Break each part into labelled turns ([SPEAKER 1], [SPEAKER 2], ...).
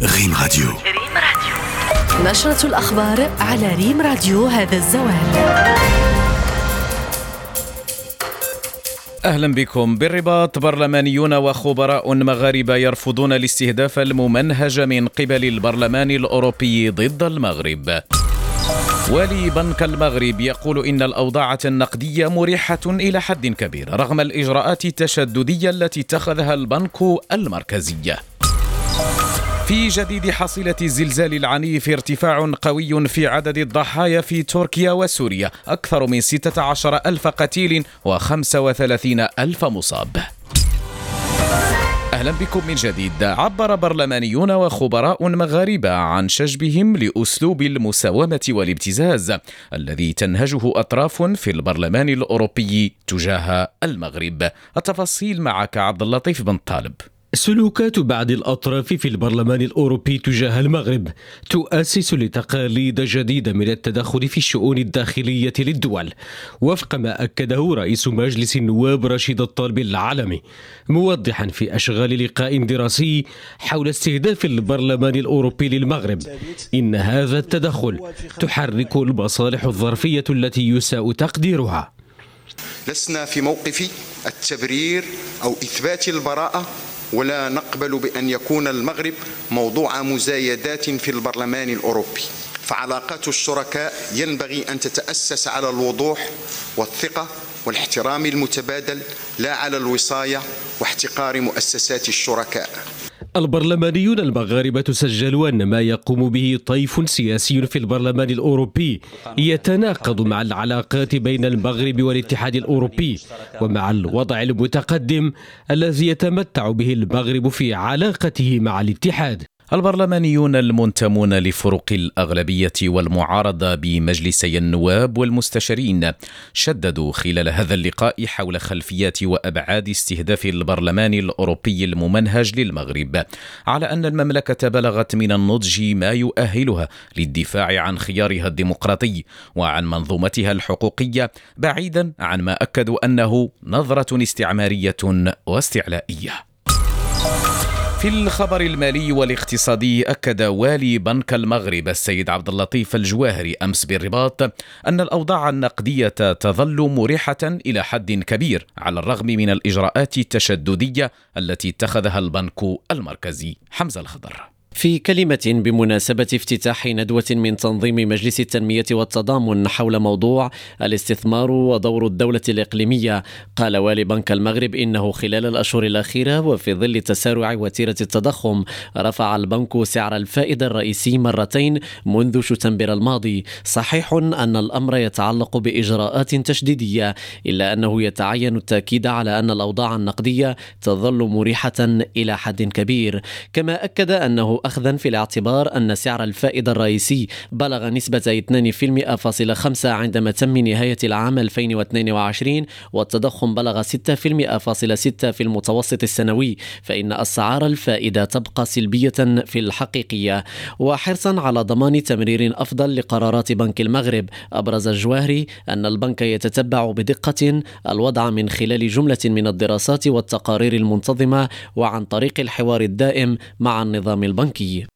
[SPEAKER 1] ريم راديو. ريم
[SPEAKER 2] راديو. نشرة الأخبار على ريم راديو هذا الزوال.
[SPEAKER 3] أهلا بكم. بالرباط برلمانيون وخبراء مغاربه يرفضون الاستهداف الممنهج من قبل البرلمان الأوروبي ضد المغرب. والي بنك المغرب يقول إن الأوضاع النقدية مريحة إلى حد كبير رغم الإجراءات التشددية التي اتخذها البنك المركزي. في جديد حصيلة الزلزال العنيف ارتفاع قوي في عدد الضحايا في تركيا وسوريا. أكثر من 16 ألف قتيل و35 ألف مصاب. أهلا بكم من جديد. عبر برلمانيون وخبراء مغاربة عن شجبهم لأسلوب المساومة والابتزاز الذي تنهجه أطراف في البرلمان الأوروبي تجاه المغرب. التفاصيل معك عبد اللطيف بن طالب.
[SPEAKER 4] سلوكات بعض الأطراف في البرلمان الأوروبي تجاه المغرب تؤسس لتقاليد جديدة من التدخل في الشؤون الداخلية للدول وفق ما أكده رئيس مجلس النواب رشيد الطالب العالمي موضحا في أشغال لقاء دراسي حول استهداف البرلمان الأوروبي للمغرب. إن هذا التدخل تحرك المصالح الظرفية التي يساء تقديرها.
[SPEAKER 5] لسنا في موقف التبرير أو إثبات البراءة ولا نقبل بأن يكون المغرب موضوع مزايدات في البرلمان الأوروبي. فعلاقات الشركاء ينبغي أن تتأسس على الوضوح والثقة والاحترام المتبادل لا على الوصاية واحتقار مؤسسات الشركاء.
[SPEAKER 4] البرلمانيون المغاربة سجلوا أن ما يقوم به طيف سياسي في البرلمان الأوروبي يتناقض مع العلاقات بين المغرب والاتحاد الأوروبي ومع الوضع المتقدم الذي يتمتع به المغرب في علاقته مع الاتحاد.
[SPEAKER 3] البرلمانيون المنتمون لفرق الأغلبية والمعارضة بمجلسي النواب والمستشارين شددوا خلال هذا اللقاء حول خلفيات وأبعاد استهداف البرلمان الأوروبي الممنهج للمغرب على أن المملكة بلغت من النضج ما يؤهلها للدفاع عن خيارها الديمقراطي وعن منظومتها الحقوقية بعيدا عن ما أكدوا أنه نظرة استعمارية واستعلائية. في الخبر المالي والاقتصادي أكد والي بنك المغرب السيد عبد اللطيف الجواهري أمس بالرباط أن الأوضاع النقدية تظل مريحة إلى حد كبير على الرغم من الإجراءات التشددية التي اتخذها البنك المركزي. حمزة الخضر.
[SPEAKER 6] في كلمة بمناسبة افتتاح ندوة من تنظيم مجلس التنمية والتضامن حول موضوع الاستثمار ودور الدولة الإقليمية قال والي بنك المغرب إنه خلال الأشهر الأخيرة وفي ظل تسارع وتيرة التضخم رفع البنك سعر الفائدة الرئيسي مرتين منذ شتنبر الماضي. صحيح أن الأمر يتعلق بإجراءات تشديدية إلا أنه يتعين التأكيد على أن الأوضاع النقدية تظل مريحة إلى حد كبير. كما أكد أنه أخذا في الاعتبار أن سعر الفائدة الرئيسي بلغ نسبة 2.5 عندما تم نهاية العام 2022 والتضخم بلغ 6.6 في المتوسط السنوي فإن أسعار الفائدة تبقى سلبية في الحقيقية. وحرصا على ضمان تمرير أفضل لقرارات بنك المغرب أبرز الجواهري أن البنك يتتبع بدقة الوضع من خلال جملة من الدراسات والتقارير المنتظمة وعن طريق الحوار الدائم مع النظام البنكي. البنكي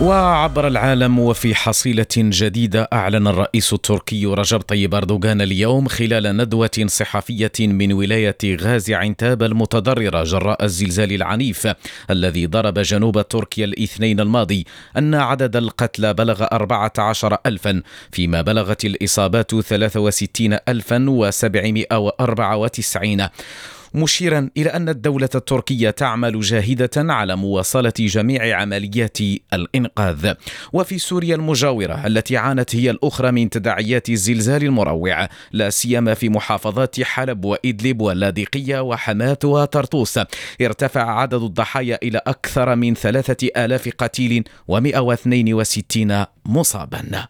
[SPEAKER 3] وعبر العالم وفي حصيلة جديدة أعلن الرئيس التركي رجب طيب أردوغان اليوم خلال ندوة صحفية من ولاية غازي عنتاب المتضررة جراء الزلزال العنيف الذي ضرب جنوب تركيا الاثنين الماضي أن عدد القتلى بلغ 14 ألفا فيما بلغت الإصابات 63 ألفا و794 مشيرا إلى أن الدولة التركية تعمل جاهدة على مواصلة جميع عمليات الإنقاذ. وفي سوريا المجاورة التي عانت هي الأخرى من تداعيات الزلزال المروع لا سيما في محافظات حلب وإدلب واللاذقية وحماة وطرطوس. ارتفع عدد الضحايا إلى أكثر من ثلاثة آلاف قتيل و162 مصابا.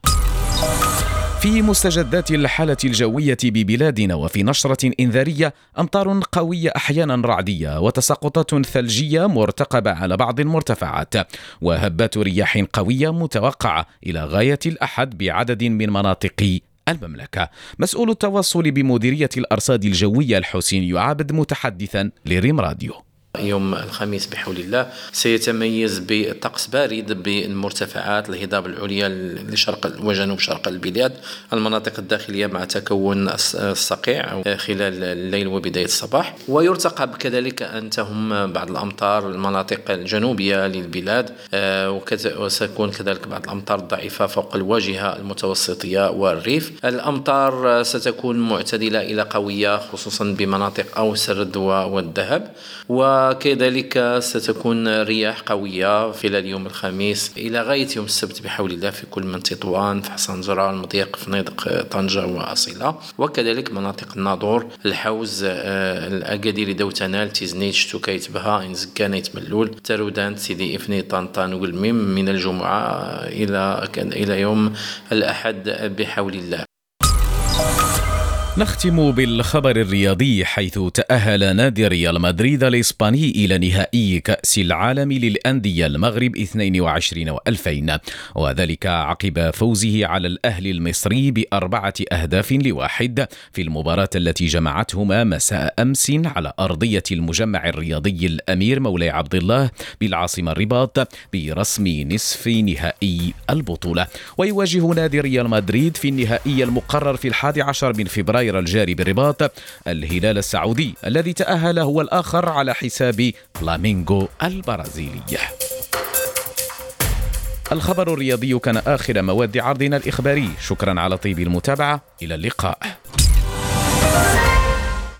[SPEAKER 3] في مستجدات الحالة الجوية ببلادنا وفي نشرة إنذارية أمطار قوية أحيانا رعدية وتساقطات ثلجية مرتقبة على بعض المرتفعات وهبات رياح قوية متوقعة إلى غاية الأحد بعدد من مناطق المملكة. مسؤول التواصل بمديرية الأرصاد الجوية الحسين يعابد متحدثا لريم راديو.
[SPEAKER 1] يوم الخميس بحول الله سيتميز بطقس بارد بالمرتفعات الهضاب العليا لشرق وجنوب شرق البلاد المناطق الداخلية مع تكون الصقيع خلال الليل وبداية الصباح. ويرتقب كذلك أن تهم بعض الأمطار المناطق الجنوبية للبلاد آه، وستكون كذلك بعض الأمطار الضعيفة فوق الواجهة المتوسطية والريف. الأمطار ستكون معتدلة إلى قوية خصوصا بمناطق الردوة والذهب. وكذلك ستكون رياح قوية خلال يوم الخميس. إلى غاية يوم السبت بحول الله في كل من تطوان فحصان زرار المضيق فنيدق طنجة وأصيلة. وكذلك مناطق الناظور الحوز آه، الأكادير دوتنال تيزنيت توكيت بها إن زكانيت ملول ترودان سيدي إفني طنطان والميم من الجمعة إلى إلى يوم الأحد بحول الله.
[SPEAKER 3] نختم بالخبر الرياضي حيث تأهل نادي ريال مدريد الإسباني إلى نهائي كأس العالم للأندية المغرب 22 و2000 وذلك عقب فوزه على الأهلي المصري بأربعة أهداف لواحد في المباراة التي جمعتهما مساء أمس على أرضية المجمع الرياضي الأمير مولاي عبد الله بالعاصمة الرباط برسم نصف نهائي البطولة. ويواجه نادي ريال مدريد في النهائي المقرر في الحادي عشر من فبراير فبراير الجاري بالرباط الهلال السعودي الذي تأهل هو الآخر على حساب فلامينغو البرازيلي. الخبر الرياضي كان آخر مواد عرضنا الإخباري. شكرا على طيب المتابعة. إلى اللقاء.